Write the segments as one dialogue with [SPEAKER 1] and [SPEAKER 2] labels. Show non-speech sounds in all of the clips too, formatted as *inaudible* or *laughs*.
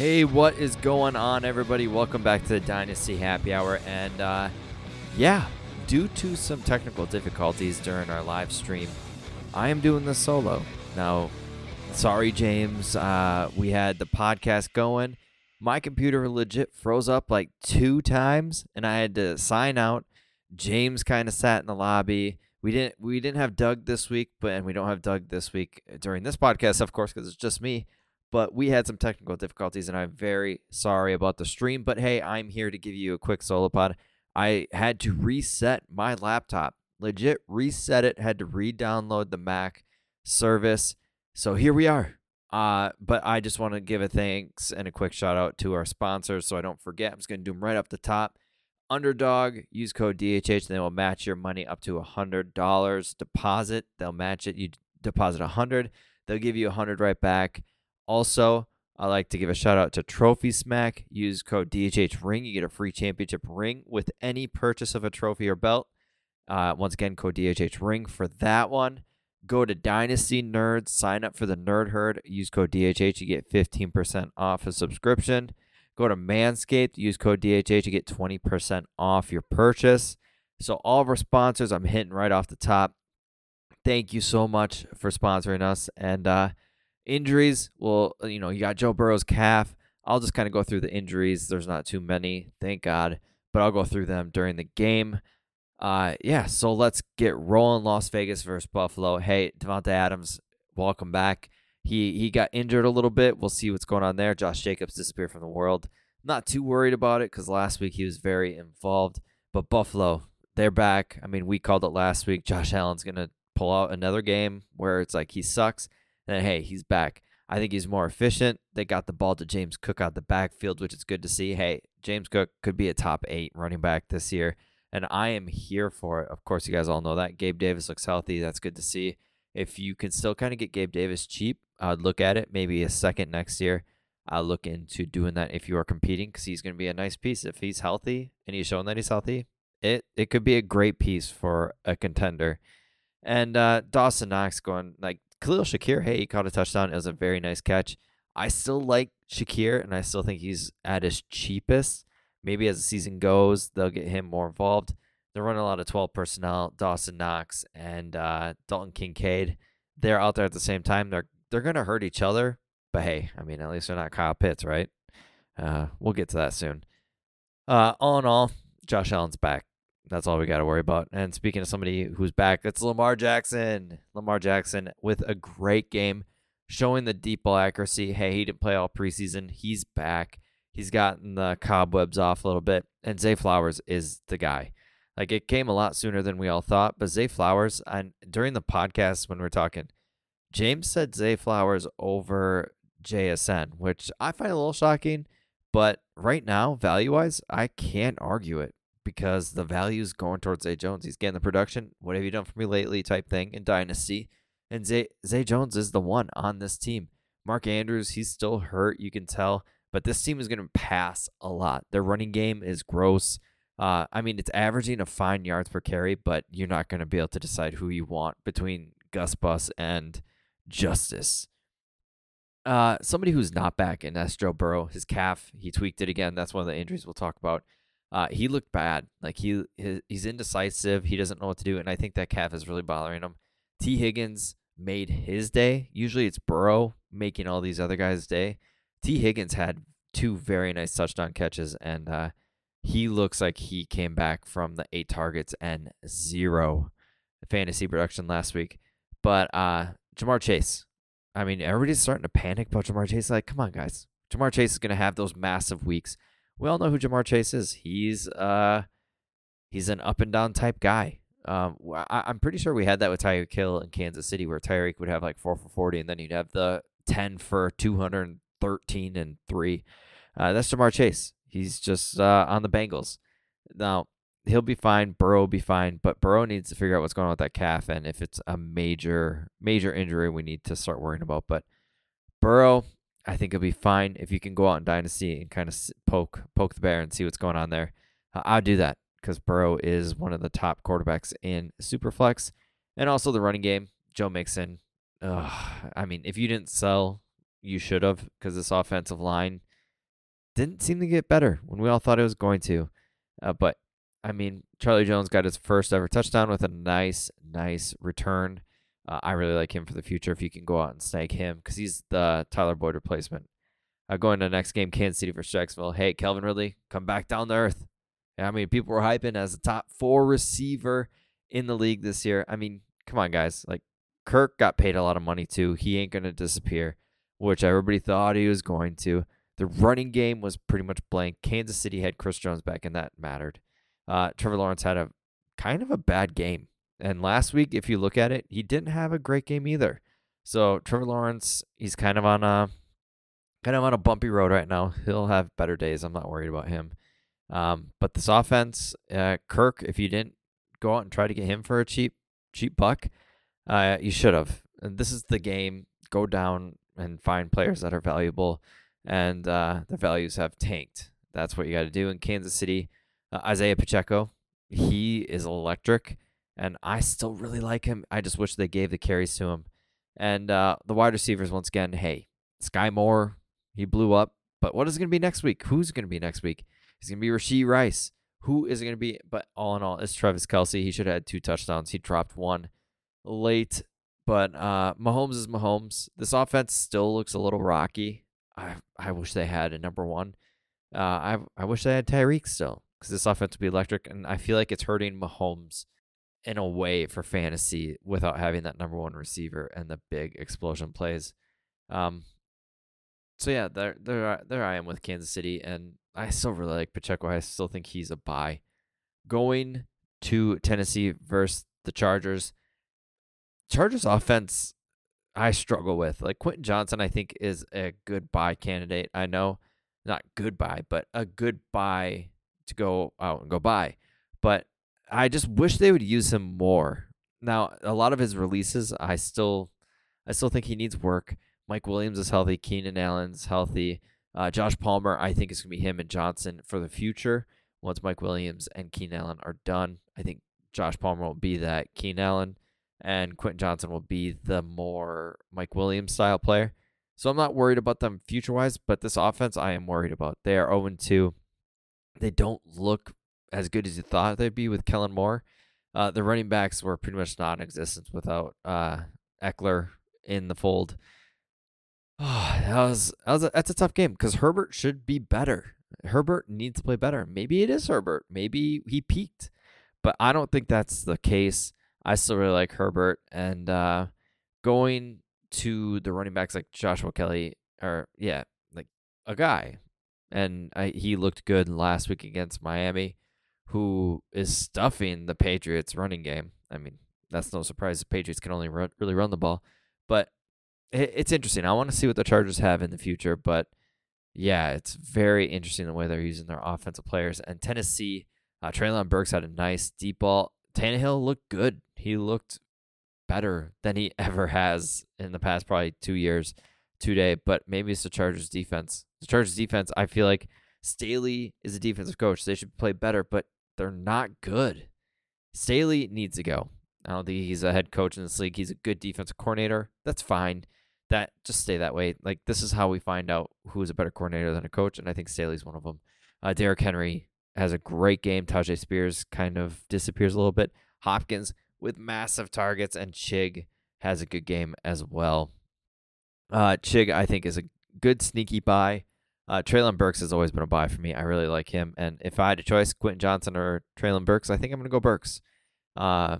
[SPEAKER 1] Hey, what is going on, everybody? Welcome back to the Dynasty Happy Hour. And uh, yeah, due to some technical difficulties during our live stream, I am doing this solo. Now, sorry, James. Uh, we had the podcast going. My computer legit froze up like two times, and I had to sign out. James kind of sat in the lobby. We didn't we didn't have Doug this week, but and we don't have Doug this week during this podcast, of course, because it's just me but we had some technical difficulties and I'm very sorry about the stream. But hey, I'm here to give you a quick solo pod. I had to reset my laptop, legit reset it, had to re download the Mac service. So here we are. Uh, but I just want to give a thanks and a quick shout out to our sponsors so I don't forget. I'm just going to do them right up the top. Underdog, use code DHH, and they will match your money up to $100 deposit. They'll match it. You deposit 100 they'll give you 100 right back. Also, I'd like to give a shout out to Trophy Smack. Use code DHH Ring. You get a free championship ring with any purchase of a trophy or belt. Uh, once again, code DHH Ring for that one. Go to Dynasty Nerds, sign up for the Nerd Herd. Use code DHH. You get 15% off a subscription. Go to Manscaped, use code DHH. You get 20% off your purchase. So, all of our sponsors, I'm hitting right off the top. Thank you so much for sponsoring us. And, uh, Injuries, well, uh, you know, you got Joe Burrow's calf. I'll just kind of go through the injuries. There's not too many, thank God, but I'll go through them during the game. Uh, yeah, so let's get rolling. Las Vegas versus Buffalo. Hey, Davante Adams, welcome back. He he got injured a little bit. We'll see what's going on there. Josh Jacobs disappeared from the world. Not too worried about it because last week he was very involved. But Buffalo, they're back. I mean, we called it last week. Josh Allen's gonna pull out another game where it's like he sucks then hey, he's back. I think he's more efficient. They got the ball to James Cook out the backfield, which is good to see. Hey, James Cook could be a top eight running back this year, and I am here for it. Of course, you guys all know that. Gabe Davis looks healthy. That's good to see. If you can still kind of get Gabe Davis cheap, I'd look at it. Maybe a second next year. I'll look into doing that if you are competing because he's going to be a nice piece. If he's healthy and he's showing that he's healthy, it, it could be a great piece for a contender. And uh, Dawson Knox going like Khalil Shakir, hey, he caught a touchdown. It was a very nice catch. I still like Shakir, and I still think he's at his cheapest. Maybe as the season goes, they'll get him more involved. They're running a lot of 12 personnel. Dawson Knox and uh, Dalton Kincaid, they're out there at the same time. They're they're gonna hurt each other, but hey, I mean, at least they're not Kyle Pitts, right? Uh, we'll get to that soon. Uh, all in all, Josh Allen's back. That's all we got to worry about. And speaking of somebody who's back, it's Lamar Jackson. Lamar Jackson with a great game, showing the deep ball accuracy. Hey, he didn't play all preseason. He's back. He's gotten the cobwebs off a little bit. And Zay Flowers is the guy. Like it came a lot sooner than we all thought. But Zay Flowers, and during the podcast when we are talking, James said Zay Flowers over JSN, which I find a little shocking. But right now, value wise, I can't argue it because the value is going towards Zay Jones. He's getting the production. What have you done for me lately? Type thing in Dynasty. And Zay, Zay Jones is the one on this team. Mark Andrews, he's still hurt, you can tell, but this team is going to pass a lot. Their running game is gross. Uh, I mean, it's averaging a fine yards per carry, but you're not going to be able to decide who you want between Gus Bus and Justice. Uh, somebody who's not back in Joe Burrow. His calf, he tweaked it again. That's one of the injuries we'll talk about. Uh, he looked bad. Like he he's indecisive. He doesn't know what to do, and I think that calf is really bothering him. T. Higgins made his day. Usually it's Burrow making all these other guys' day. T. Higgins had two very nice touchdown catches, and uh, he looks like he came back from the eight targets and zero fantasy production last week. But uh, Ja'Marr Chase, I mean, everybody's starting to panic about Ja'Marr Chase. Like, come on, guys. Ja'Marr Chase is going to have those massive weeks we all know who Ja'Marr Chase is. He's uh he's an up and down type guy. Um, I, am pretty sure we had that with Tyreek Hill in Kansas City, where Tyreek would have like four for forty, and then you'd have the ten for two hundred thirteen and three. Uh, that's Ja'Marr Chase. He's just uh, on the Bengals. Now, he'll be fine. Burrow will be fine, but Burrow needs to figure out what's going on with that calf, and if it's a major, major injury, we need to start worrying about. But Burrow, I think it'll be fine if you can go out in dynasty and kind of poke poke the bear and see what's going on there. I'll do that because Burrow is one of the top quarterbacks in Superflex, and also the running game. Joe Mixon. Ugh, I mean, if you didn't sell, you should have because this offensive line didn't seem to get better when we all thought it was going to. Uh, but I mean, Charlie Jones got his first ever touchdown with a nice, nice return. Uh, I really like him for the future if you can go out and snag him because he's the Tyler Boyd replacement. Uh, going to the next game, Kansas City versus Jacksonville. Hey, Calvin Ridley, come back down to earth. I mean, people were hyping as a top four receiver in the league this year. I mean, come on, guys. Like, Kirk got paid a lot of money too. He ain't going to disappear, which everybody thought he was going to. The running game was pretty much blank. Kansas City had Chris Jones back, and that mattered. Uh, Trevor Lawrence had a kind of a bad game. And last week, if you look at it, he didn't have a great game either. So Trevor Lawrence, he's kind of on a kind of on a bumpy road right now. He'll have better days. I'm not worried about him. Um, but this offense, uh, Kirk, if you didn't go out and try to get him for a cheap cheap buck, uh, you should have. And this is the game. Go down and find players that are valuable and uh, the values have tanked. That's what you got to do in Kansas City. Uh, Isaiah Pacheco, he is electric, and I still really like him. I just wish they gave the carries to him. And uh, the wide receivers, once again, hey, Sky Moore, he blew up. But what is it going to be next week? Who's going to be next week? He's going to be Rashee Rice. Who is it going to be? But all in all, it's Travis Kelce. He should have had two touchdowns. He dropped one late. But uh, Mahomes is Mahomes. This offense still looks a little rocky. I I wish they had a number one. Uh, I I wish they had Tyreek still because this offense would be electric, and I feel like it's hurting Mahomes in a way for fantasy without having that number one receiver and the big explosion plays. Um, so yeah, there there there I am with Kansas City, and I still really like Pacheco. I still think he's a buy. Going to Tennessee versus the Chargers. Chargers offense I struggle with. Like Quentin Johnston, I think is a good buy candidate. I know, not good buy, but a good buy to go out and go buy. But I just wish they would use him more. Now, a lot of his releases, I still, I still think he needs work. Mike Williams is healthy. Keenan Allen's healthy. Uh, Josh Palmer, I think it's gonna be him and Johnston for the future. Once Mike Williams and Keenan Allen are done, I think Josh Palmer will be that. Keenan Allen and Quentin Johnston will be the more Mike Williams style player. So I'm not worried about them future wise, but this offense I am worried about. They are 0 2. They don't look as good as you thought they'd be with Kellen Moore. Uh, the running backs were pretty much non existent without uh, Ekeler in the fold. Oh, *sighs* that was, that was a, that's a tough game because Herbert should be better. Herbert needs to play better. Maybe it is Herbert. Maybe he peaked, but I don't think that's the case. I still really like Herbert. And uh, going to the running backs like Joshua Kelley or yeah, like a guy. And I, he looked good last week against Miami, who is stuffing the Patriots running game. I mean, that's no surprise. The Patriots can only run, really run the ball. But it, it's interesting. I want to see what the Chargers have in the future. But yeah, it's very interesting the way they're using their offensive players. And Tennessee, uh, Treylon Burks had a nice deep ball. Tannehill looked good he looked better than he *laughs* ever has in the past probably two years today. But maybe it's the Chargers defense. The Chargers defense, I feel like Staley is a defensive coach. They should play better, but they're not good. Staley needs to go. I don't think he's a head coach in this league. He's a good defensive coordinator. That's fine. That just stay that way. Like this is how we find out who's a better coordinator than a coach, and I think Staley's one of them. Uh, Derrick Henry has a great game. Tyjae Spears kind of disappears a little bit. Hopkins with massive targets, and Chig has a good game as well. Uh, Chig, I think, is a good sneaky buy. Uh, Treylon Burks has always been a buy for me. I really like him. And if I had a choice, Quentin Johnston or Treylon Burks, I think I'm going to go Burks. Uh,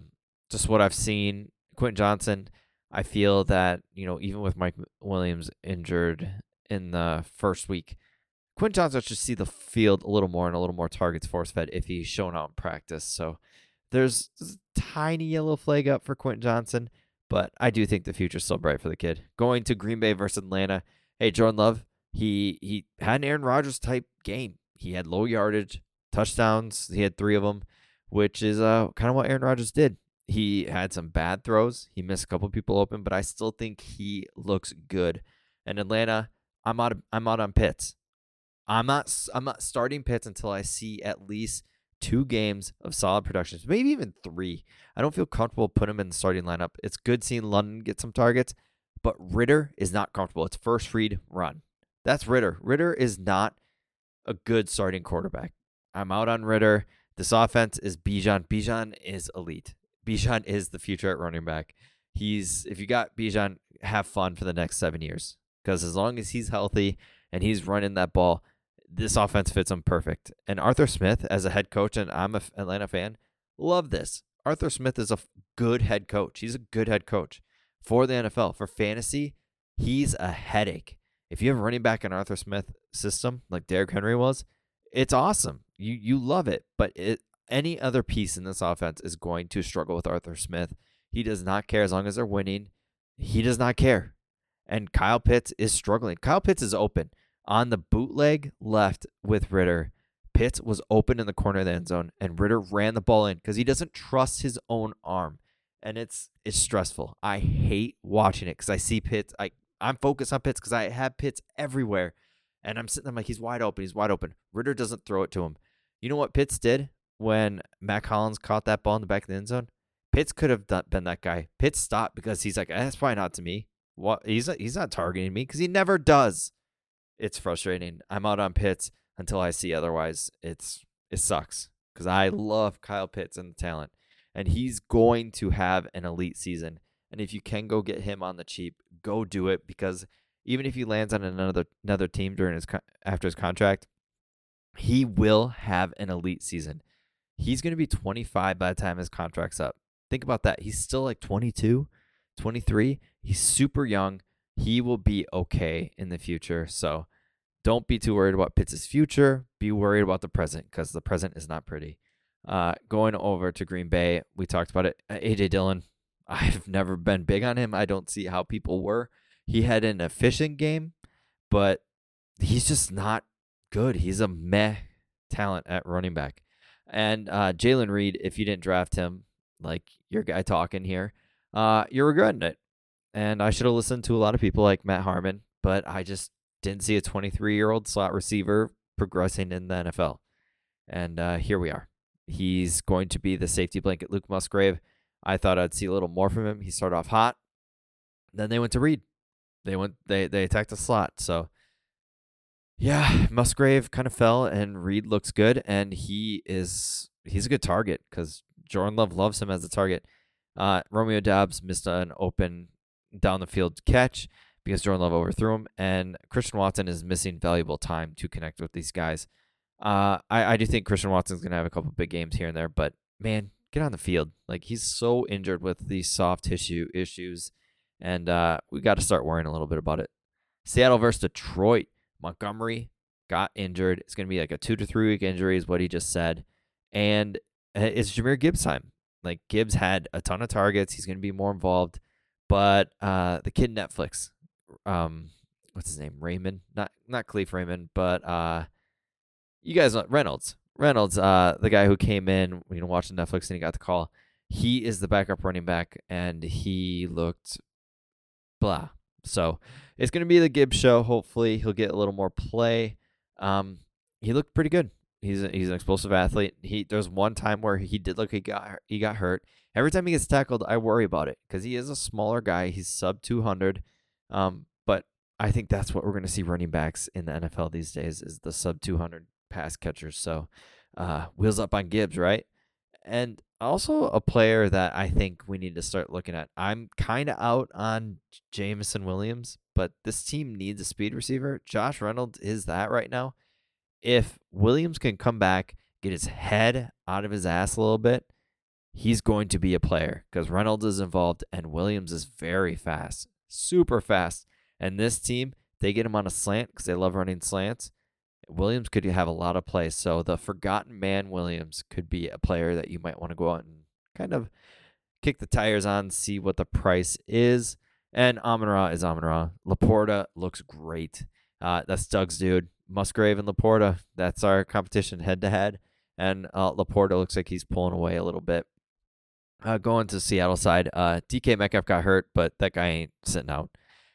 [SPEAKER 1] just what I've seen, Quentin Johnston, I feel that, you know, even with Mike Williams injured in the first week, Quentin Johnston should see the field a little more and a little more targets force fed if he's shown out in practice. So there's, a tiny yellow flag up for Quentin Johnston, but I do think the future's still bright for the kid. Going to Green Bay versus Atlanta. Hey, Jordan Love, he he had an Aaron Rodgers type game. He had low yardage, touchdowns. He had three of them, which is uh, kind of what Aaron Rodgers did. He had some bad throws. He missed a couple people open, but I still think he looks good. And Atlanta, I'm out. Of, I'm out on Pitts. I'm not. I'm not starting Pitts until I see at least two games of solid productions, maybe even three. I don't feel comfortable putting him in the starting lineup. It's good seeing London get some targets, but Ridder is not comfortable. It's first read run. That's Ridder. Ridder is not a good starting quarterback. I'm out on Ridder. This offense is Bijan. Bijan is elite. Bijan is the future at running back. He's if you got Bijan, have fun for the next seven years because as long as he's healthy and he's running that ball, this offense fits him perfect. And Arthur Smith, as a head coach, and I'm a Atlanta fan, love this. Arthur Smith is a good head coach. He's a good head coach for the NFL. For fantasy, he's a headache. If you have a running back in Arthur Smith system like Derrick Henry was, it's awesome. You you love it. But it, any other piece in this offense is going to struggle with Arthur Smith. He does not care as long as they're winning. He does not care. And Kyle Pitts is struggling. Kyle Pitts is open on the bootleg left with Ridder. Pitts was open in the corner of the end zone, and Ridder ran the ball in because he doesn't trust his own arm, and it's it's stressful. I hate watching it because I see Pitts. I I'm focused on Pitts because I have Pitts everywhere, and I'm sitting there I'm like he's wide open. He's wide open. Ridder doesn't throw it to him. You know what Pitts did when Matt Collins caught that ball in the back of the end zone? Pitts could have been that guy. Pitts stopped because he's like, eh, that's probably not to me. What he's not, he's not targeting me because he never does. It's frustrating. I'm out on Pitts until I see otherwise. It's it sucks because I love Kyle Pitts and the talent, and he's going to have an elite season. And if you can go get him on the cheap, go do it because even if he lands on another another team during his after his contract, he will have an elite season. He's going to be 25 by the time his contract's up. Think about that. He's still like 22, 23. He's super young. He will be okay in the future. So don't be too worried about Pitts' future. Be worried about the present because the present is not pretty. Uh, going over to Green Bay, we talked about it. AJ Dillon, I've never been big on him. I don't see how people were. He had an efficient game, but he's just not good. He's a meh talent at running back. And uh, Jayden Reed, if you didn't draft him, like your guy talking here, uh, you're regretting it. And I should have listened to a lot of people like Matt Harmon, but I just didn't see a 23 year old slot receiver progressing in the NFL. And uh, here we are. He's going to be the safety blanket, Luke Musgrave. I thought I'd see a little more from him. He started off hot. Then they went to Reed. They went they they attacked the slot. So yeah, Musgrave kind of fell and Reed looks good and he is he's a good target because Jordan Love loves him as a target. Uh, Romeo Doubs missed an open down the field catch because Jordan Love overthrew him, and Christian Watson is missing valuable time to connect with these guys. Uh, I, I do think Christian Watson's going to have a couple big games here and there, but man, get on the field. Like, he's so injured with these soft tissue issues, and uh, we got to start worrying a little bit about it. Seattle versus Detroit. Montgomery got injured. It's going to be like a two to three week injury, is what he just said. And uh, it's Jahmyr Gibbs time. Like, Gibbs had a ton of targets. He's going to be more involved. But uh, the kid Netflix, um, what's his name? Raymond, not not Kalif Raymond, but uh, you guys Reynolds. Reynolds, uh, the guy who came in, you know, watching Netflix and he got the call. He is the backup running back, and he looked blah. So it's gonna be the Gibbs show. Hopefully, he'll get a little more play. Um, he looked pretty good. He's a, he's an explosive athlete. He there's one time where he did look he got he got hurt. Every time he gets tackled, I worry about it because he is a smaller guy. He's sub 200. Um, but I think that's what we're going to see running backs in the NFL these days is the sub 200 pass catchers. So uh, wheels up on Gibbs, right? And also a player that I think we need to start looking at. I'm kind of out on Jameson Williams, but this team needs a speed receiver. Josh Reynolds is that right now. If Williams can come back, get his head out of his ass a little bit, he's going to be a player because Reynolds is involved and Williams is very fast, super fast. And this team, they get him on a slant because they love running slants. Williams could have a lot of plays. So the forgotten man Williams could be a player that you might want to go out and kind of kick the tires on, see what the price is. And Amon Ra is Amon Ra. LaPorta looks great. Uh, that's Doug's dude. Musgrave and Laporta. That's our competition head to head. And uh, Laporta looks like he's pulling away a little bit. Uh, going to Seattle side, uh, DK Metcalf got hurt, but that guy ain't sitting out.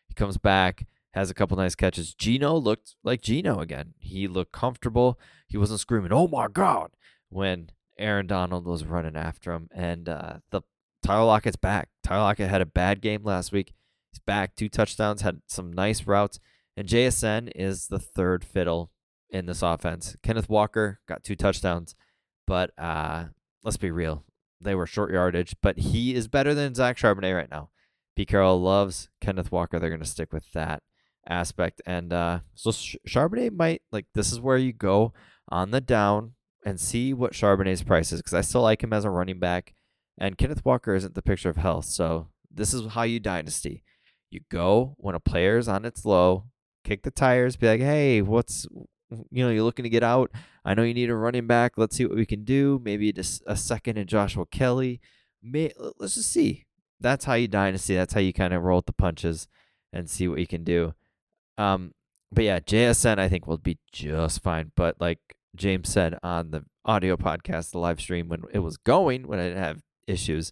[SPEAKER 1] He comes back, has a couple nice catches. Gino looked like Gino again. He looked comfortable. He wasn't screaming, "Oh my god!" when Aaron Donald was running after him. And uh, the Tyler Lockett's back. Tyler Lockett had a bad game last week. He's back, two touchdowns, had some nice routes. And JSN is the third fiddle in this offense. Kenneth Walker got two touchdowns, but uh, let's be real, they were short yardage. But he is better than Zach Charbonnet right now. Pete Carroll loves Kenneth Walker. They're going to stick with that aspect. And uh, so Charbonnet might like this is where you go on the down and see what Charbonnet's price is because I still like him as a running back. And Kenneth Walker isn't the picture of health. So this is how you dynasty. You go when a player's on its low, kick the tires, be like, hey, what's you know, you're looking to get out. I know you need a running back. Let's see what we can do. Maybe just a second in Joshua Kelley. May, let's just see. That's how you dynasty. That's how you kind of roll with the punches and see what you can do. Um, but yeah, JSN I think will be just fine. But like James said on the audio podcast, the live stream when it was going, when I didn't have issues,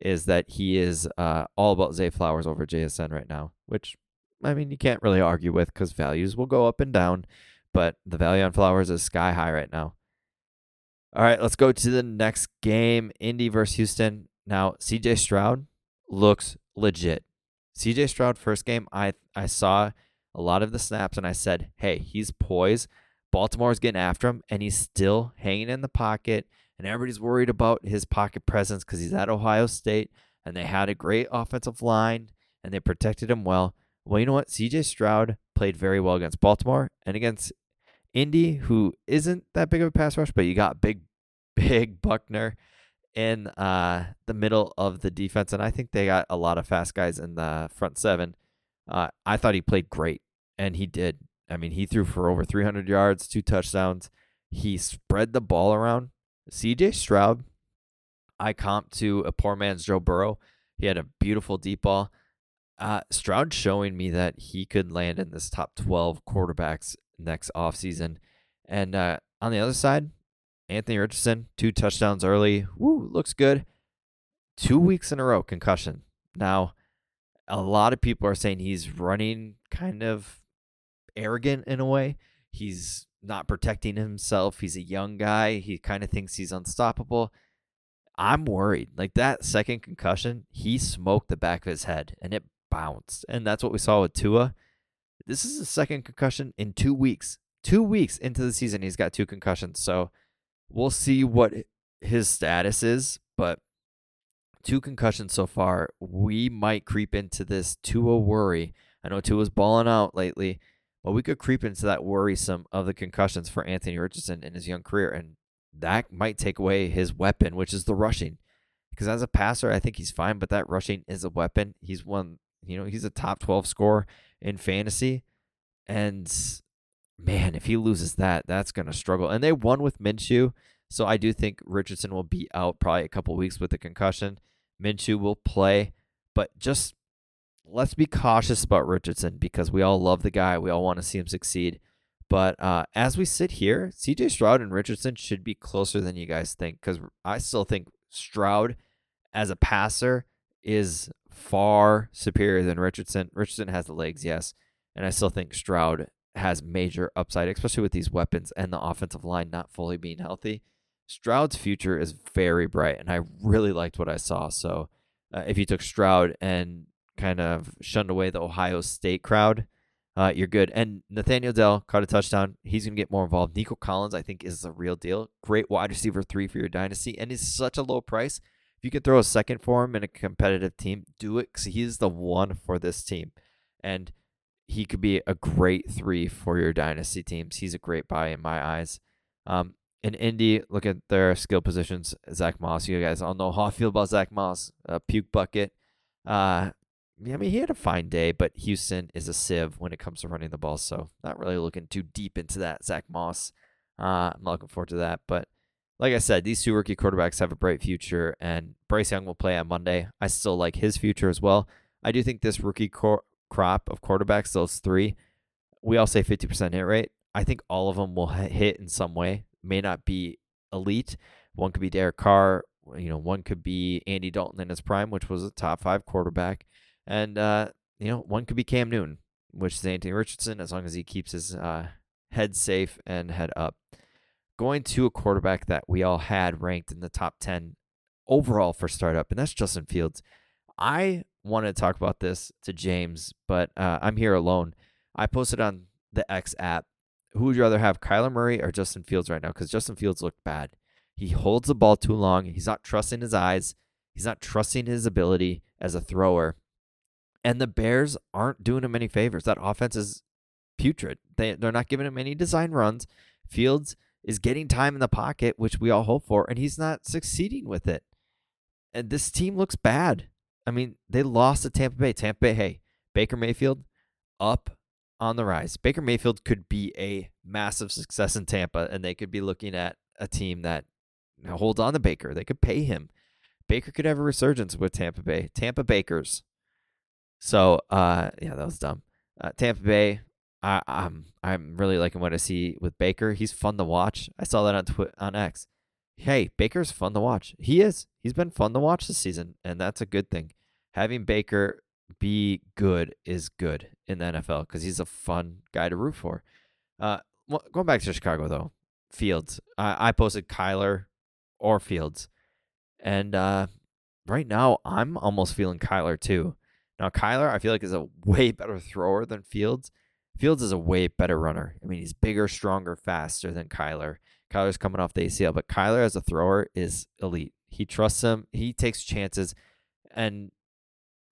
[SPEAKER 1] is that he is uh, all about Zay Flowers over JSN right now, which I mean you can't really argue with because values will go up and down but the value on Flowers is sky high right now. All right, let's go to the next game Indy versus Houston. Now, CJ Stroud looks legit. CJ Stroud, first game, I, I saw a lot of the snaps and I said, hey, he's poised. Baltimore's getting after him and he's still hanging in the pocket. And everybody's worried about his pocket presence because he's at Ohio State and they had a great offensive line and they protected him well. Well, you know what? CJ Stroud played very well against Baltimore and against Indy, who isn't that big of a pass rush, but you got big, *laughs* big Buckner in uh, the middle of the defense, and I think they got a lot of fast guys in the front seven. Uh, I thought he played great, and he did. I mean, he threw for over 300 yards, two touchdowns. He spread the ball around. CJ Stroud, I comp to a poor man's Joe Burrow. He had a beautiful deep ball. Uh, Stroud showing me that he could land in this top 12 quarterbacks next offseason. And uh, on the other side, Anthony Richardson, two touchdowns early. Woo, looks good. Two weeks in a row, concussion. Now, a lot of people are saying he's running kind of arrogant in a way. He's not protecting himself. He's a young guy. He kind of thinks he's unstoppable. I'm worried. Like that second concussion, he smoked the back of his head and it bounced. And that's what we saw with Tua. This is his second concussion in two weeks. Two weeks into the season, he's got two concussions. So we'll see what his status is. But two concussions so far, we might creep into this Tua worry. I know Tua's balling out lately, but we could creep into that worrisome of the concussions for Anthony Richardson in his young career. And that might take away his weapon, which is the rushing. Because as a passer, I think he's fine, but that rushing is a weapon. He's one, you know, he's a top 12 scorer in fantasy. And man, if he loses that, that's going to struggle. And they won with Minshew. So I do think Richardson will be out probably a couple weeks with a concussion. Minshew will play, but just let's be cautious about Richardson because we all love the guy. We all want to see him succeed. But uh, as we sit here, CJ Stroud and Richardson should be closer than you guys think because I still think Stroud as a passer is far superior than Richardson. Richardson has the legs, yes, and I still think Stroud has major upside, especially with these weapons and the offensive line not fully being healthy. Stroud's future is very bright, and I really liked what I saw. So, uh, if you took Stroud and kind of shunned away the Ohio State crowd, uh, you're good. And Nathaniel Dell caught a touchdown. He's going to get more involved. Nico Collins, I think, is the real deal. Great wide receiver three for your dynasty, and he's such a low price. If you could throw a second for him in a competitive team, do it because he's the one for this team. And he could be a great three for your dynasty teams. He's a great buy in my eyes. Um, in Indy, look at their skill positions. Zack Moss, you guys all know how I feel about Zack Moss. Uh, puke bucket. Uh, I mean, he had a fine day, but Houston is a sieve when it comes to running the ball. So not really looking too deep into that. Zack Moss. Uh, I'm looking forward to that. But like I said, these two rookie quarterbacks have a bright future, and Bryce Young will play on Monday. I still like his future as well. I do think this rookie cor- crop of quarterbacks, those three, we all say 50% hit rate. I think all of them will hit in some way. May not be elite. One could be Derek Carr. You know, one could be Andy Dalton in his prime, which was a top five quarterback, and uh, you know, one could be Cam Newton, which is Anthony Richardson, as long as he keeps his uh, head safe and head up. Going to a quarterback that we all had ranked in the top ten overall for startup, and that's Justin Fields. I wanted to talk about this to James, but uh, I'm here alone. I posted on the X app. Who would you rather have, Kyler Murray or Justin Fields right now? Because Justin Fields looked bad. He holds the ball too long. He's not trusting his eyes. He's not trusting his ability as a thrower. And the Bears aren't doing him any favors. That offense is putrid. They, they're not giving him any design runs. Fields is getting time in the pocket, which we all hope for, and he's not succeeding with it. And this team looks bad. I mean, they lost to Tampa Bay. Tampa Bay, hey, Baker Mayfield up on the rise. Baker Mayfield could be a massive success in Tampa, and they could be looking at a team that holds on to Baker. They could pay him. Baker could have a resurgence with Tampa Bay. Tampa Bakers. So, uh, yeah, that was dumb. Uh, Tampa Bay. I, I'm I'm really liking what I see with Baker. He's fun to watch. I saw that on Twi- on X hey, Baker's fun to watch. He is. He's been fun to watch this season, and that's a good thing. Having Baker be good is good in the NFL because he's a fun guy to root for. Uh, going back to Chicago though, Fields. I, I posted Kyler or Fields, and uh, right now I'm almost feeling Kyler too. Now Kyler, I feel like is a *laughs* way better thrower than Fields. Fields is a way better runner. I mean, he's bigger, stronger, faster than Kyler. Kyler's coming off the ACL, but Kyler as a thrower is elite. He trusts him. He takes chances, and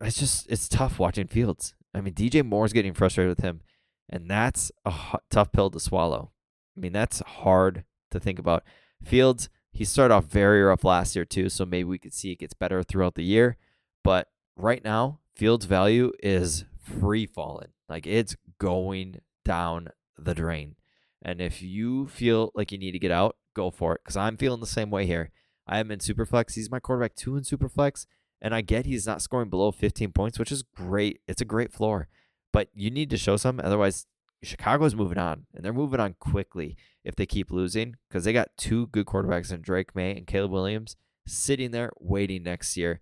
[SPEAKER 1] it's just it's tough watching Fields. I mean, DJ Moore's getting frustrated with him, and that's a h- tough pill to swallow. I mean, that's hard to think about. Fields, he started off very rough last year too, so maybe we could see it gets better throughout the year. But right now, Fields' value is free falling. Like it's going down the drain. And if you feel like you need to get out, go for it. Because I'm feeling the same way here. I am in Superflex. He's my quarterback two in Superflex. And I get he's not scoring below 15 points, which is great. It's a great floor. But you need to show some. Otherwise, Chicago's moving on. And they're moving on quickly if they keep losing. Because they got two good quarterbacks in Drake Maye and Caleb Williams sitting there waiting next year.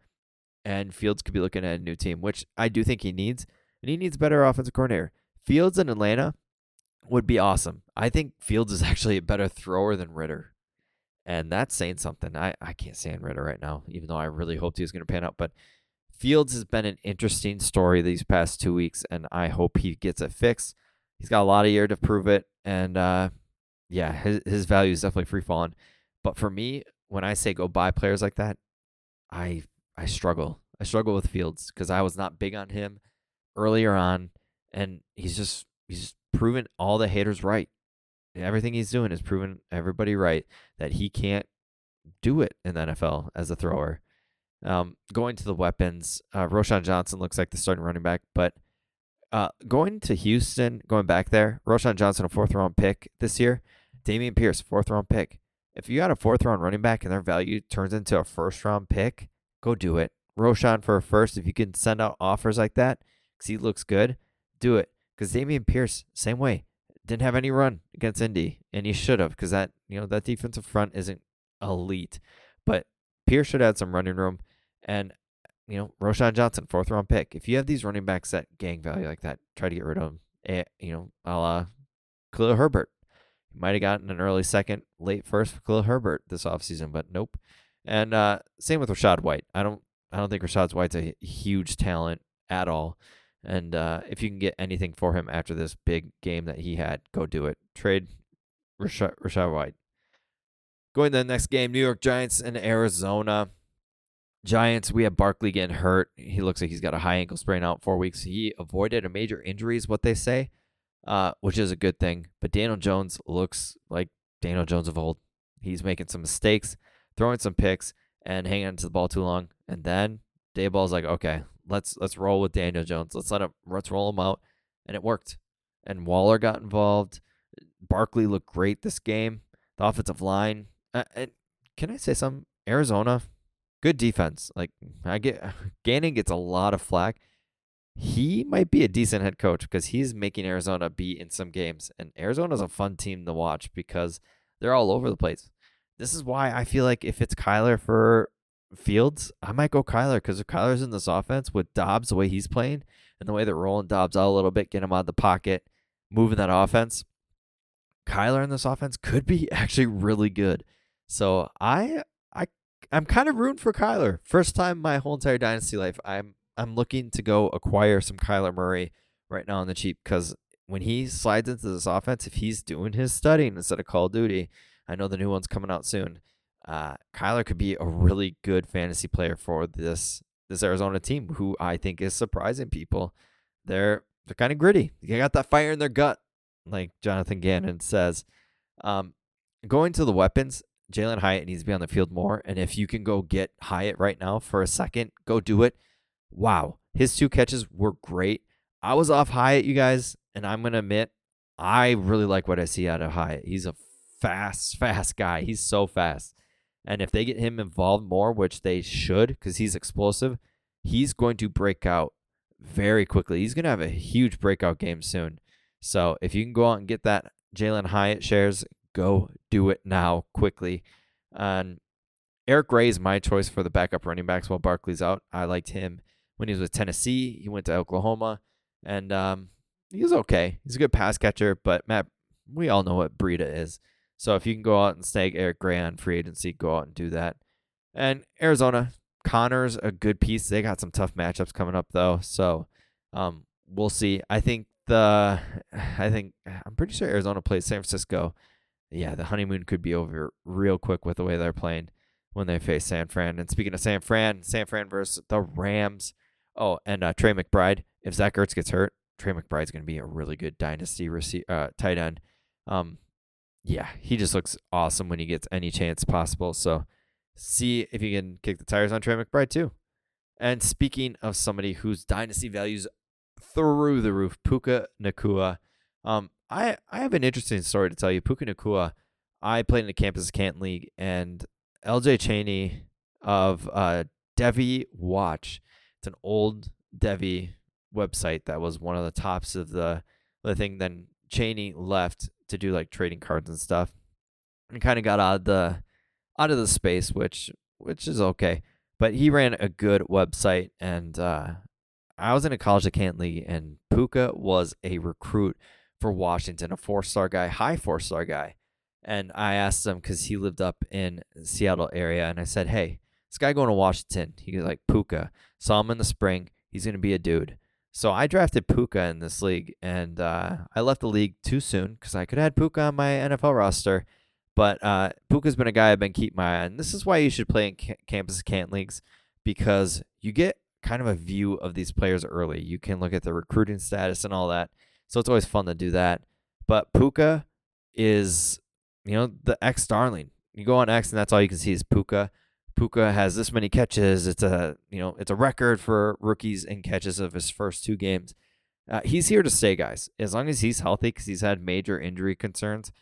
[SPEAKER 1] And Fields could be looking at a new team, which I do think he needs. And he needs better offensive coordinator. Fields in Atlanta would be awesome. I think Fields is *laughs* actually a better thrower than Ridder. And that's saying something. I, I can't say stand Ridder right now, even though I really hoped he was going to pan out. But Fields has been an interesting story these past two weeks, and I hope he gets it fixed. He's got a lot of year to prove it. And uh, yeah, his, his value is definitely free falling. But for me, when I say go buy players like that, I I struggle. I struggle with Fields because I was not big on him earlier on, and he's just he's proven all the haters right. Everything he's doing is proving everybody right that he can't do it in the NFL as a thrower. Um, going to the weapons, uh, Roschon Johnson looks like the starting running back, but uh, going to Houston, going back there, Roschon Johnson, a fourth round pick this year, Dameon Pierce, fourth round pick. If you got a fourth round running back and their value turns into a first round pick, go do it. Roschon for a first, if you can send out offers like that, because he looks good, do it. Because Dameon Pierce, same way, didn't have any run against Indy, and he should have, because that you know that defensive front isn't elite, but Pierce should have had some running room, and you know Roschon Johnson, fourth round pick. If you have these running backs that gang value like that, try to get rid of them. You know, a la Khalil Herbert. Might have gotten an early second, late first for Khalil Herbert this offseason, but nope. And uh, same with Rachaad White. I don't I don't think Rachaad White's a huge talent at all. And uh, if you can get anything for him after this big game that he had, go do it. Trade Rachaad, Rachaad White. Going to the next game, New York Giants and Arizona. Giants, we have Barkley getting hurt. He looks like he's got a high ankle sprain out four weeks. He avoided a major injury, is what they say, uh, which is a good thing. But Daniel Jones looks like Daniel Jones of old. He's making some mistakes, throwing some picks, and hanging onto the ball too long. And then Daboll's like, okay, let's let's roll with Daniel Jones. Let's let him let's roll him out, and it worked. And Waller got involved. Barkley looked great this game. The offensive line. Uh, and can I say something? Arizona, good defense. Like I get, *laughs* Gannon gets a lot of flack. he might be a decent head coach because he's making Arizona be in some games. And Arizona's a fun team to watch because they're all over the place. This is why I feel like if it's Kyler for Fields, I might go Kyler because if Kyler's in this offense with Dobbs the way he's playing and the way they're rolling Dobbs out a little bit, get him out of the pocket, moving that offense, Kyler in this offense could be *laughs* actually really good. So I I I'm kind of rooting for Kyler. First time my whole entire dynasty life, I'm I'm looking to go acquire some Kyler Murray right now on the cheap because when he slides into this offense, if he's doing his studying instead of Call of Duty, I know the new one's coming out soon. Uh, Kyler could be a really good fantasy player for this this Arizona team, who I think is surprising people. They're they're kind of gritty. They got that fire in their gut, like Jonathan Gannon says. Um, going to the weapons, Jalin Hyatt needs to be on the field more. And if you can go get Hyatt right now for a second, go do it. Wow, his two catches were great. I was off Hyatt, you guys, and I'm gonna admit, I really like what I see out of Hyatt. He's a fast, fast guy. He's so fast. And if they get him involved more, which they should, because he's explosive, he's going to break out very quickly. He's going to have a huge breakout game soon. So if you can go out and get that Jalin Hyatt shares, go do it now quickly. And Eric Gray is my choice for the backup running backs while Barkley's out. I liked him when he was with Tennessee. He went to Oklahoma, and um, okay. He's a good pass catcher, but Matt, we all know what Breida is. So if you can go out and snag Eric Gray on free agency, go out and do that. And Arizona, Conner's a good piece. They got some tough matchups coming up though, so um, we'll see. I think the, *sighs* I think I'm pretty sure Arizona plays San Francisco. Yeah, the honeymoon could be over real quick with the way they're playing when they face San Fran. And speaking of San Fran, San Fran versus the Rams. Oh, and uh, Trey McBride. If Zach Ertz gets hurt, Trey McBride's going to be a really good dynasty rece- uh, tight end. Um, yeah, he just looks awesome when he gets any chance possible. So see if you can kick the tires on Trey McBride too. And speaking of somebody whose dynasty values through the roof, Puka Nacua. Um, I I have an interesting story to tell you. Puka Nacua, I played in the Campus Canton League, and LJ Cheney of uh, Devy Watch. It's an old Devy website that was one of the tops of the the thing. Then Cheney left to do like trading cards and stuff, and kind of got out of the out of the space, which which is okay. But he ran a good website, and uh, I was in a college at Canton League, and Puka was a recruit for Washington, a four star guy, high four star guy. And I asked him because he lived up in Seattle area, and I said, "Hey, this guy going to Washington, he was like Puka. Saw him in the spring. He's gonna be a dude." So I drafted Puka in this league, and uh, I left the league too soon because I could have had Puka on my NFL roster. But uh, Puka's been a guy I've been keeping my eye on. This is why you should play in ca- campus can't leagues because you get kind of a view of these players early. You can look at their recruiting status and all that. So it's always fun to do that. But Puka is, you know, the X darling. You go on X and that's all you can see is Puka. Puka has this many catches. It's a you know it's a record for rookies in catches of his first two games. Uh, he's here to stay, guys. As long as he's healthy, because he's had major injury concerns.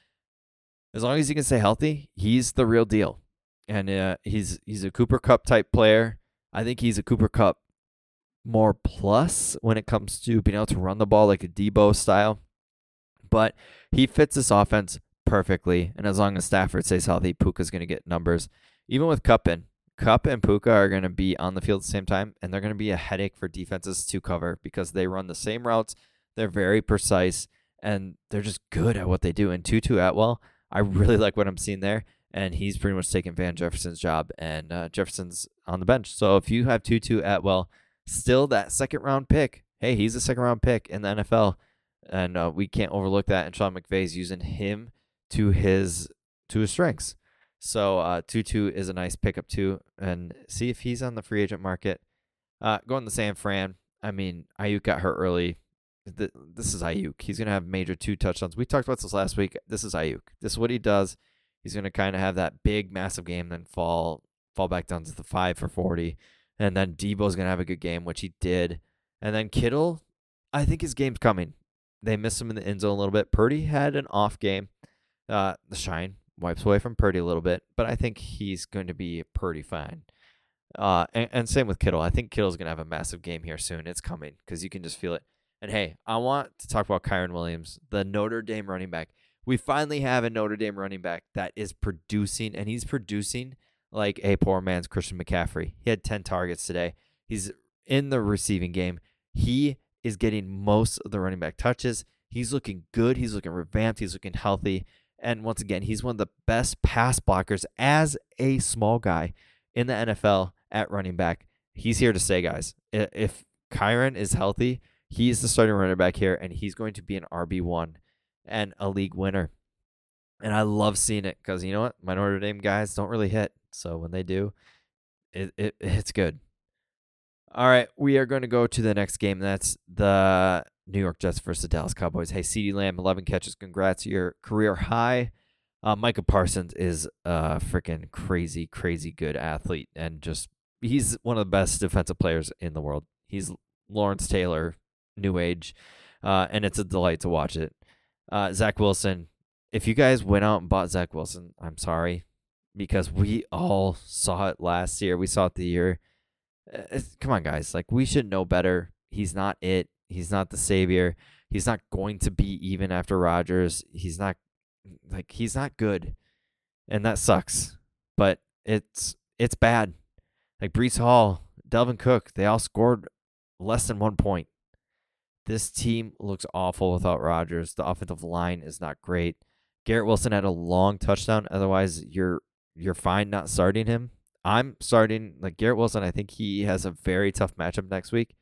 [SPEAKER 1] As long as he can stay healthy, he's the real deal. And uh, he's he's a Cooper Kupp type player. I think he's a Cooper Kupp more plus when it comes to being able to run the ball like a Deebo style. But he fits this offense perfectly. And as long as Stafford stays healthy, Puka's going to get numbers even with Kupp in, Kupp and Puka are going to be on the field at the same time, and they're going to be a headache for defenses to cover because they run the same routes. They're very precise, and they're just good at what they do. And Tutu Atwell, I really like what I'm seeing there, and he's pretty much taking Van Jefferson's job, and uh, Jefferson's on the bench. So if you have Tutu Atwell, still that second round pick, hey, he's a second round pick in the NFL, and uh, we can't overlook that. And Sean McVay's using him to his to his strengths. So uh, Tutu is a nice pickup too, and see if he's on the free agent market. Uh, going to San Fran. I mean, Aiyuk got hurt early. This is Aiyuk. He's gonna have major two touchdowns. We talked about this last week. This is Aiyuk. This is what he does. He's gonna kind of have that big, massive game, then fall fall back down to the five for forty, and then Deebo's gonna have a good game, which he did, and then Kittle. I think his game's coming. They missed him in the end zone a little bit. Purdy had an off game. Uh, the shine wipes away from Purdy a little bit, but I think he's going to be pretty fine. Uh, and, and same with Kittle. I think Kittle's gonna have a massive game here soon. It's coming because you can just feel it. And hey, I want to talk about Kyren Williams, the Notre Dame running back. We finally have a Notre Dame running back that is producing, and he's producing like a poor man's Christian McCaffrey. He had 10 targets today. He's in the receiving game. He is getting most of the running back touches. He's looking good. He's looking revamped. He's looking healthy. And once again, he's one of the best pass blockers as a small guy in the NFL at running back. He's here to stay, guys. If Kyren is healthy, he's the starting running back here, and he's going to be an RB1 and a league winner. And I love seeing it because you know what? My Notre Dame guys don't really hit. So when they do, it, it it's good. All right, we are going to go to the next game. That's the New York Jets versus the Dallas Cowboys. Hey, CeeDee Lamb, 11 catches. Congrats, your career high. Uh, Micah Parsons is a freaking crazy, crazy good athlete, and just he's one of the best defensive players in the world. He's Lawrence Taylor, new age, uh, and it's a delight to watch it. Uh, Zach Wilson, if you guys went out and bought Zach Wilson, I'm sorry, because we all saw it last year. We saw it the year. Uh, come on, guys. Like, we should know better. He's not it. He's not the savior. He's not going to be even after Rodgers. He's not, like, he's not good. And that sucks. But it's it's bad. Like Breece Hall, Dalvin Cook, they all scored less than one point. This team looks awful without Rodgers. The offensive line is not great. Garrett Wilson had a long touchdown. Otherwise, you're you're fine not starting him. I'm starting like Garrett Wilson. I think he has a very tough matchup next week.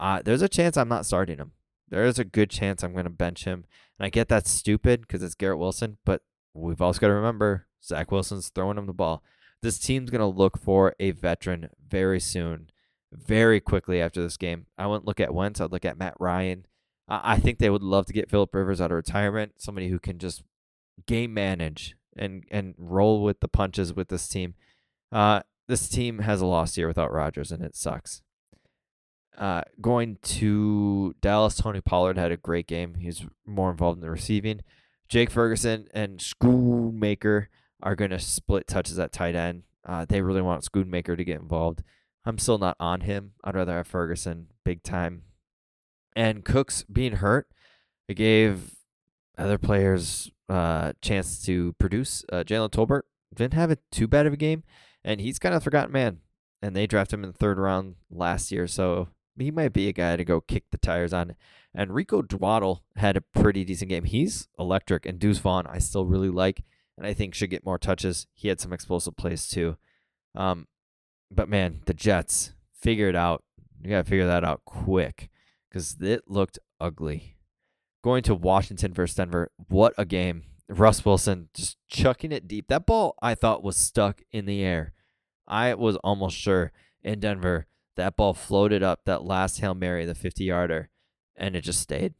[SPEAKER 1] Uh, there's a chance I'm not starting him. There is a good chance I'm going to bench him. And I get that's stupid because it's Garrett Wilson, but we've also got to remember Zach Wilson's throwing him the ball. This team's going to look for a veteran very soon, very quickly after this game. I wouldn't look at Wentz. I'd look at Matt Ryan. I think they would love to get Philip Rivers out of retirement, somebody who can just game manage and and roll with the punches with this team. Uh, this team has a lost year without Rodgers, and it sucks. Uh, going to Dallas, Tony Pollard had a great game. He's more involved in the receiving. Jake Ferguson and Schoonmaker are going to split touches at tight end. Uh, they really want Schoonmaker to get involved. I'm still not on him. I'd rather have Ferguson big time. And Cooks being hurt, it gave other players uh, chance to produce. Uh, Jalen Tolbert didn't have a too bad of a game, and he's kind of forgotten man. And they drafted him in the third round last year, so he might be a guy to go kick the tires on. And Rico Dowdle had a pretty decent game. He's electric, and Deuce Vaughn I still really like, and I think should get more touches. He had some explosive plays too. Um, but man, the Jets figure it out. You gotta figure that out quick because it looked ugly going to Washington versus Denver. What a game. Russ Wilson just chucking it deep. That ball I thought was stuck in the air. I was almost sure in Denver that ball floated up that last Hail Mary, the 50 yarder, and it just stayed.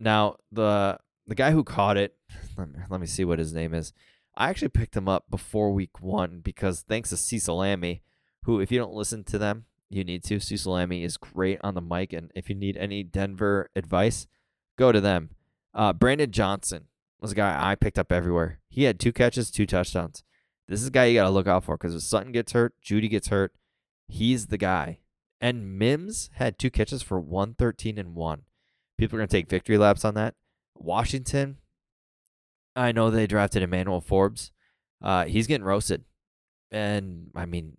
[SPEAKER 1] Now, the the guy who caught it, *laughs* let me, let me see what his name is. I actually picked him up before week one because thanks to Cecil Lammey, who, if you don't listen to them, you need to. Cecil Lammey is great on the mic. And if you need any Denver advice, Go to them. Uh, Brandon Johnson was a guy I picked up everywhere. He had two catches, two touchdowns. This is a guy you got to look out for because if Sutton gets hurt, Jeudy gets hurt, he's the guy. And Mims had two catches for 113 and 1. People are going to take victory laps on that. Washington, I know they drafted Emmanuel Forbes. Uh, he's getting roasted. And I mean,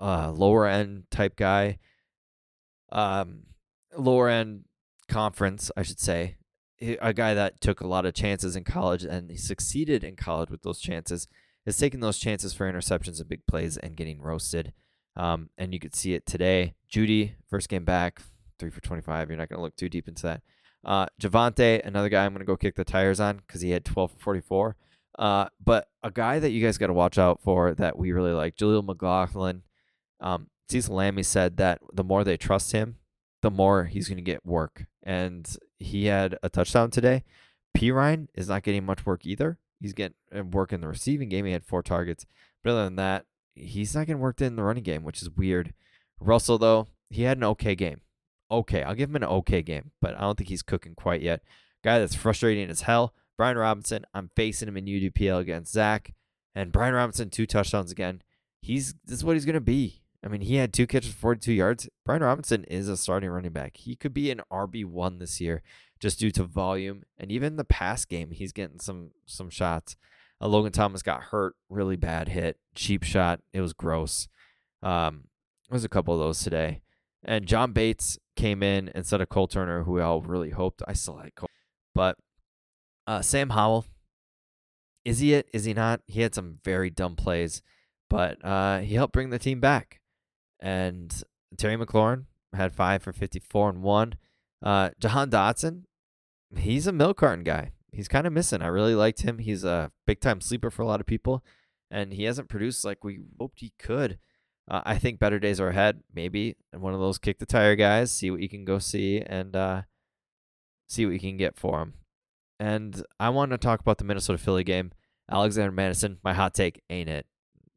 [SPEAKER 1] uh, lower end type guy. Um, lower end conference, I should say, a guy that took a lot of chances in college and he succeeded in college with those chances is taking those chances for interceptions and big plays and getting roasted. Um, and you could see it today. Jeudy, first game back, three for 25. You're not going to look too deep into that. Uh, Javonte, another guy I'm going to go kick the tires on because he had 12 for 44. Uh, but a guy that you guys got to watch out for that we really like, Jaleel McLaughlin. Um, Cecil Lammey said that the more they trust him, the more he's going to get work. And he had a touchdown today. Perine is not getting much work either. He's getting uh, work in the receiving game. He had four targets. But other than that, he's not getting worked in the running game, which is weird. Russell, though, he had an okay game. Okay, I'll give him an okay game, but I don't think he's cooking quite yet. Guy that's frustrating as hell. Brian Robinson, I'm facing him in UDPL against Zach. And Brian Robinson, two touchdowns again. He's this is what he's gonna be. I mean, he had two catches for 42 yards. Brian Robinson is a starting running back. He could be an RB1 this year just due to volume and even the pass game. He's getting some some shots. Uh, Logan Thomas got hurt, really bad hit, cheap shot. It was gross. Um, there's a couple of those today. And John Bates came in instead of Cole Turner, who we all really hoped. I still like Cole. But uh, Sam Howell, is he it? Is he not? He had some very dumb plays, but uh, he helped bring the team back. And Terry McLaurin had five for 54 and one. Uh, Jahan Dotson, he's a milk carton guy. He's kind of missing. I really liked him. He's a big time sleeper for a lot of people, and he hasn't produced like we hoped he could. Uh, I think better days are ahead. Maybe and one of those kick the tire guys. See what you can go see and uh, see what you can get for him. And I want to talk about the Minnesota Philly game. Alexander Mattison, my hot take, ain't it?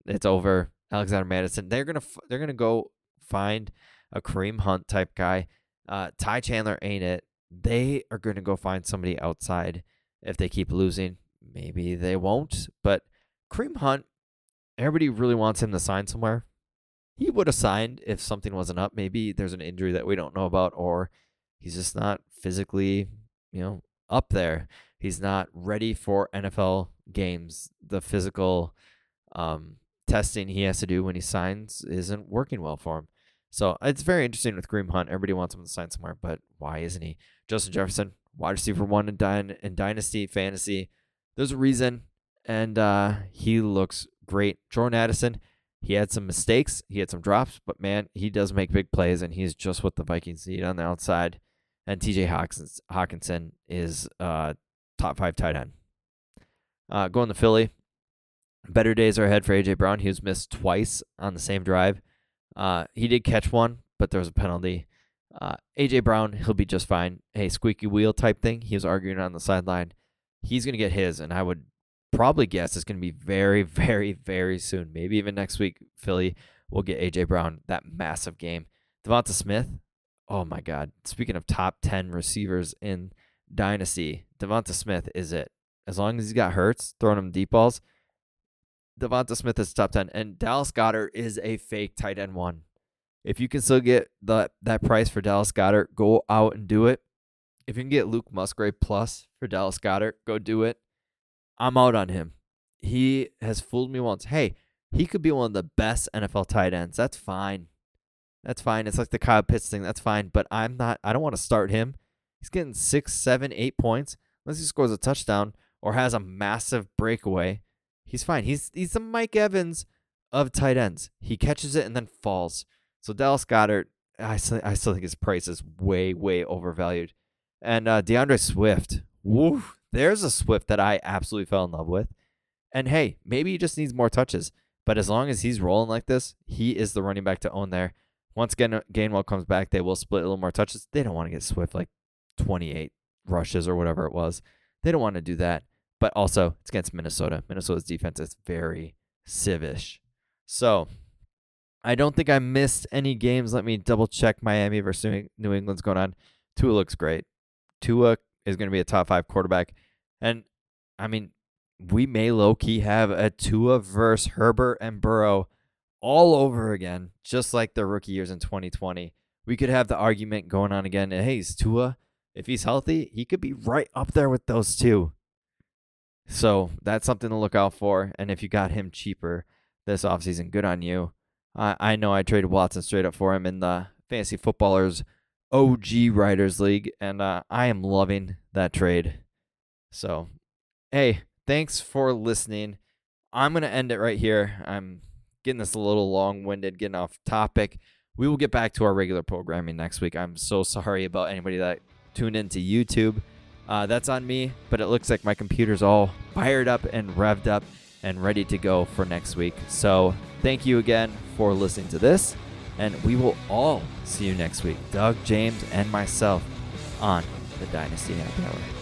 [SPEAKER 1] It's over. Alexander Mattison. They're gonna they're gonna go find a Kareem Hunt type guy. Uh, Ty Chandler ain't it. They are gonna go find somebody outside if they keep losing. Maybe they won't. But Kareem Hunt, everybody really wants him to sign somewhere he would have signed if something wasn't up. Maybe there's an injury that we don't know about, or he's just not physically, you know, up there. He's not ready for NFL games. The physical um, testing he has to do when he signs isn't working well for him. So it's very interesting with Kareem Hunt. Everybody wants him to sign somewhere, but why isn't he? Justin Jefferson, wide receiver one in, in Dynasty Fantasy. There's a reason, and uh, he looks great. Jordan Addison, he had some mistakes, he had some drops, but man, he does make big plays, and he's just what the Vikings need on the outside. And TJ Hockenson is uh, top five tight end. Uh, going to Philly, better days are ahead for AJ Brown. He was missed twice on the same drive. Uh, he did catch one, but there was a penalty. Uh, AJ Brown, he'll be just fine. Hey, squeaky wheel type thing. He was arguing on the sideline. He's gonna get his, and I would probably guess it's going to be very, *laughs* very, very soon. Maybe even next week, Philly will get AJ Brown that massive game. Devonta Smith, oh my God. Speaking of top 10 receivers in Dynasty, Devonta Smith is it. As long as he's got Hurts throwing him deep balls, Devonta Smith is top 10. And Dallas Goedert is a fake tight end one. If you can still get the, that price for Dallas Goedert, go out and do it. If you can get Luke Musgrave plus for Dallas Goedert, go do it. I'm out on him. He has fooled me once. Hey, he could be one of the best NFL tight ends. That's fine. That's fine. It's like the Kyle Pitts thing. That's fine. But I'm not. I don't want to start him. He's getting six, seven, eight points unless he scores a touchdown or has a massive breakaway. He's fine. He's he's the Mike Evans of tight ends. He catches it and then falls. So Dallas Goedert, I still, I still think his price is way way overvalued. And uh, D'Andre Swift, woo, there's a Swift that I absolutely fell in love with. And hey, maybe he just needs more touches. But as long as he's rolling like this, he is the running back to own there. Once again, Gainwell comes back, they will split a little more touches. They don't want to get Swift like 28 rushes or whatever it was. They don't want to do that. But also, it's against Minnesota. Minnesota's defense is very civish. So, I don't think I missed any games. Let me double check Miami versus New England's going on. Tua looks great. Tua is going to be a top five quarterback. And I mean, we may low key have a Tua versus Herbert and Burrow all over again, just like the rookie years in 2020. We could have the argument going on again. Hey, is Tua, if he's healthy, he could be right up there with those two. So that's something to look out for. And if you got him cheaper this offseason, good on you. I, I know I traded Watson straight up for him in the fantasy footballers OG Writers League, and uh, I am loving that trade. So, hey, thanks for listening. I'm going to end it right here. I'm getting this a little long winded, getting off topic. We will get back to our regular programming next week. I'm so sorry about anybody that tuned into YouTube. Uh, that's on me, but it looks like my computer's all fired up and revved up and ready to go for next week. So, thank you again for listening to this. And we will all see you next week, Doug, James, and myself on the Dynasty Happy Hour.